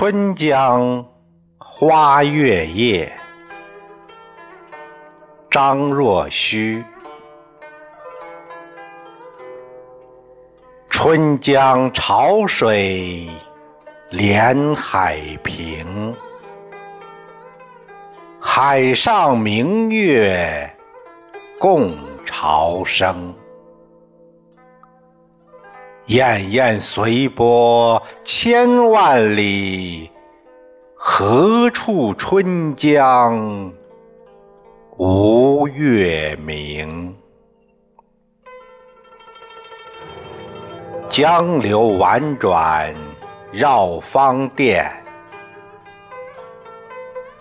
春江花月夜，张若虚。春江潮水连海平，海上明月共潮生。滟滟随波千万里，何处春江无月明？江流宛转绕芳甸，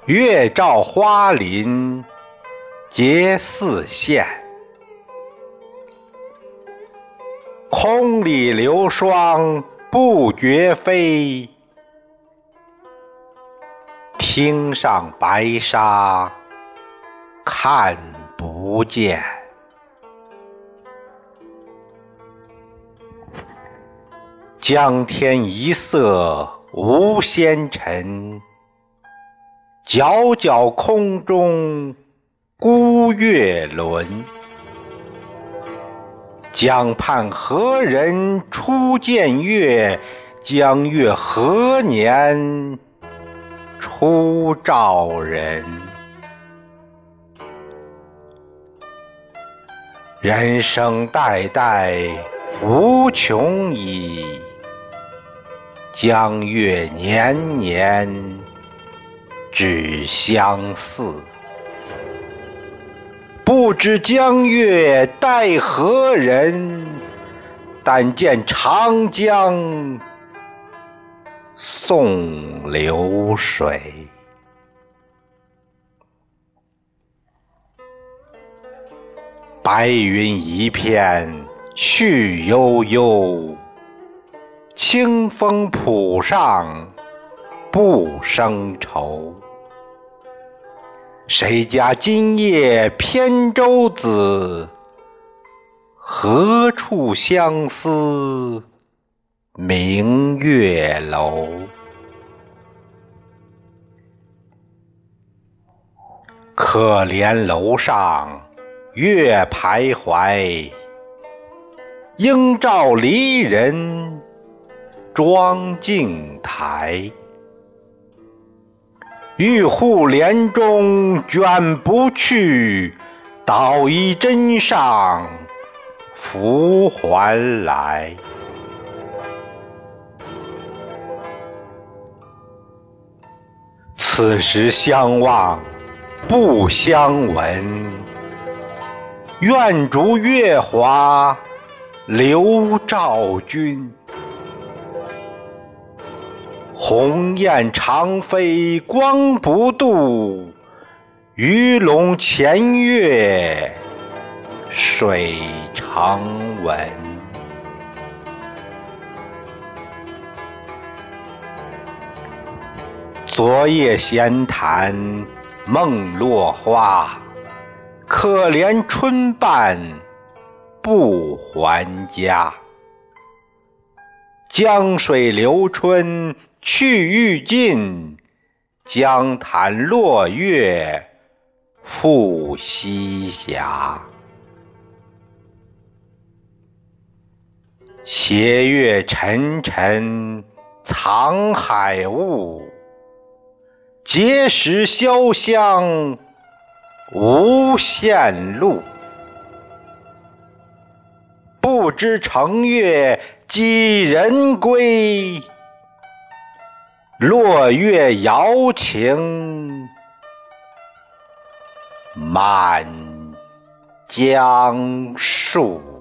月照花林结似线。空里流霜不觉飞，汀上白沙看不见。江天一色无纤尘，皎皎空中孤月轮。江畔何人初见月？江月何年初照人？人生代代无穷已，江月年年只相似。不知江月待何人？但见长江送流水。白云一片去悠悠，清风浦上不生愁。谁家今夜扁舟子？何处相思明月楼？可怜楼上月徘徊，应照离人妆镜台。玉户帘中卷不去，捣衣砧上拂还来。此时相望不相闻，愿逐月华流照君。鸿雁长飞光不度，鱼龙潜跃水成文。昨夜闲谈梦落花，可怜春半不还家。江水流春。去欲尽，江潭落月复西斜。斜月沉沉藏海雾，碣石潇湘无限路。不知乘月几人归？落月摇情满江树。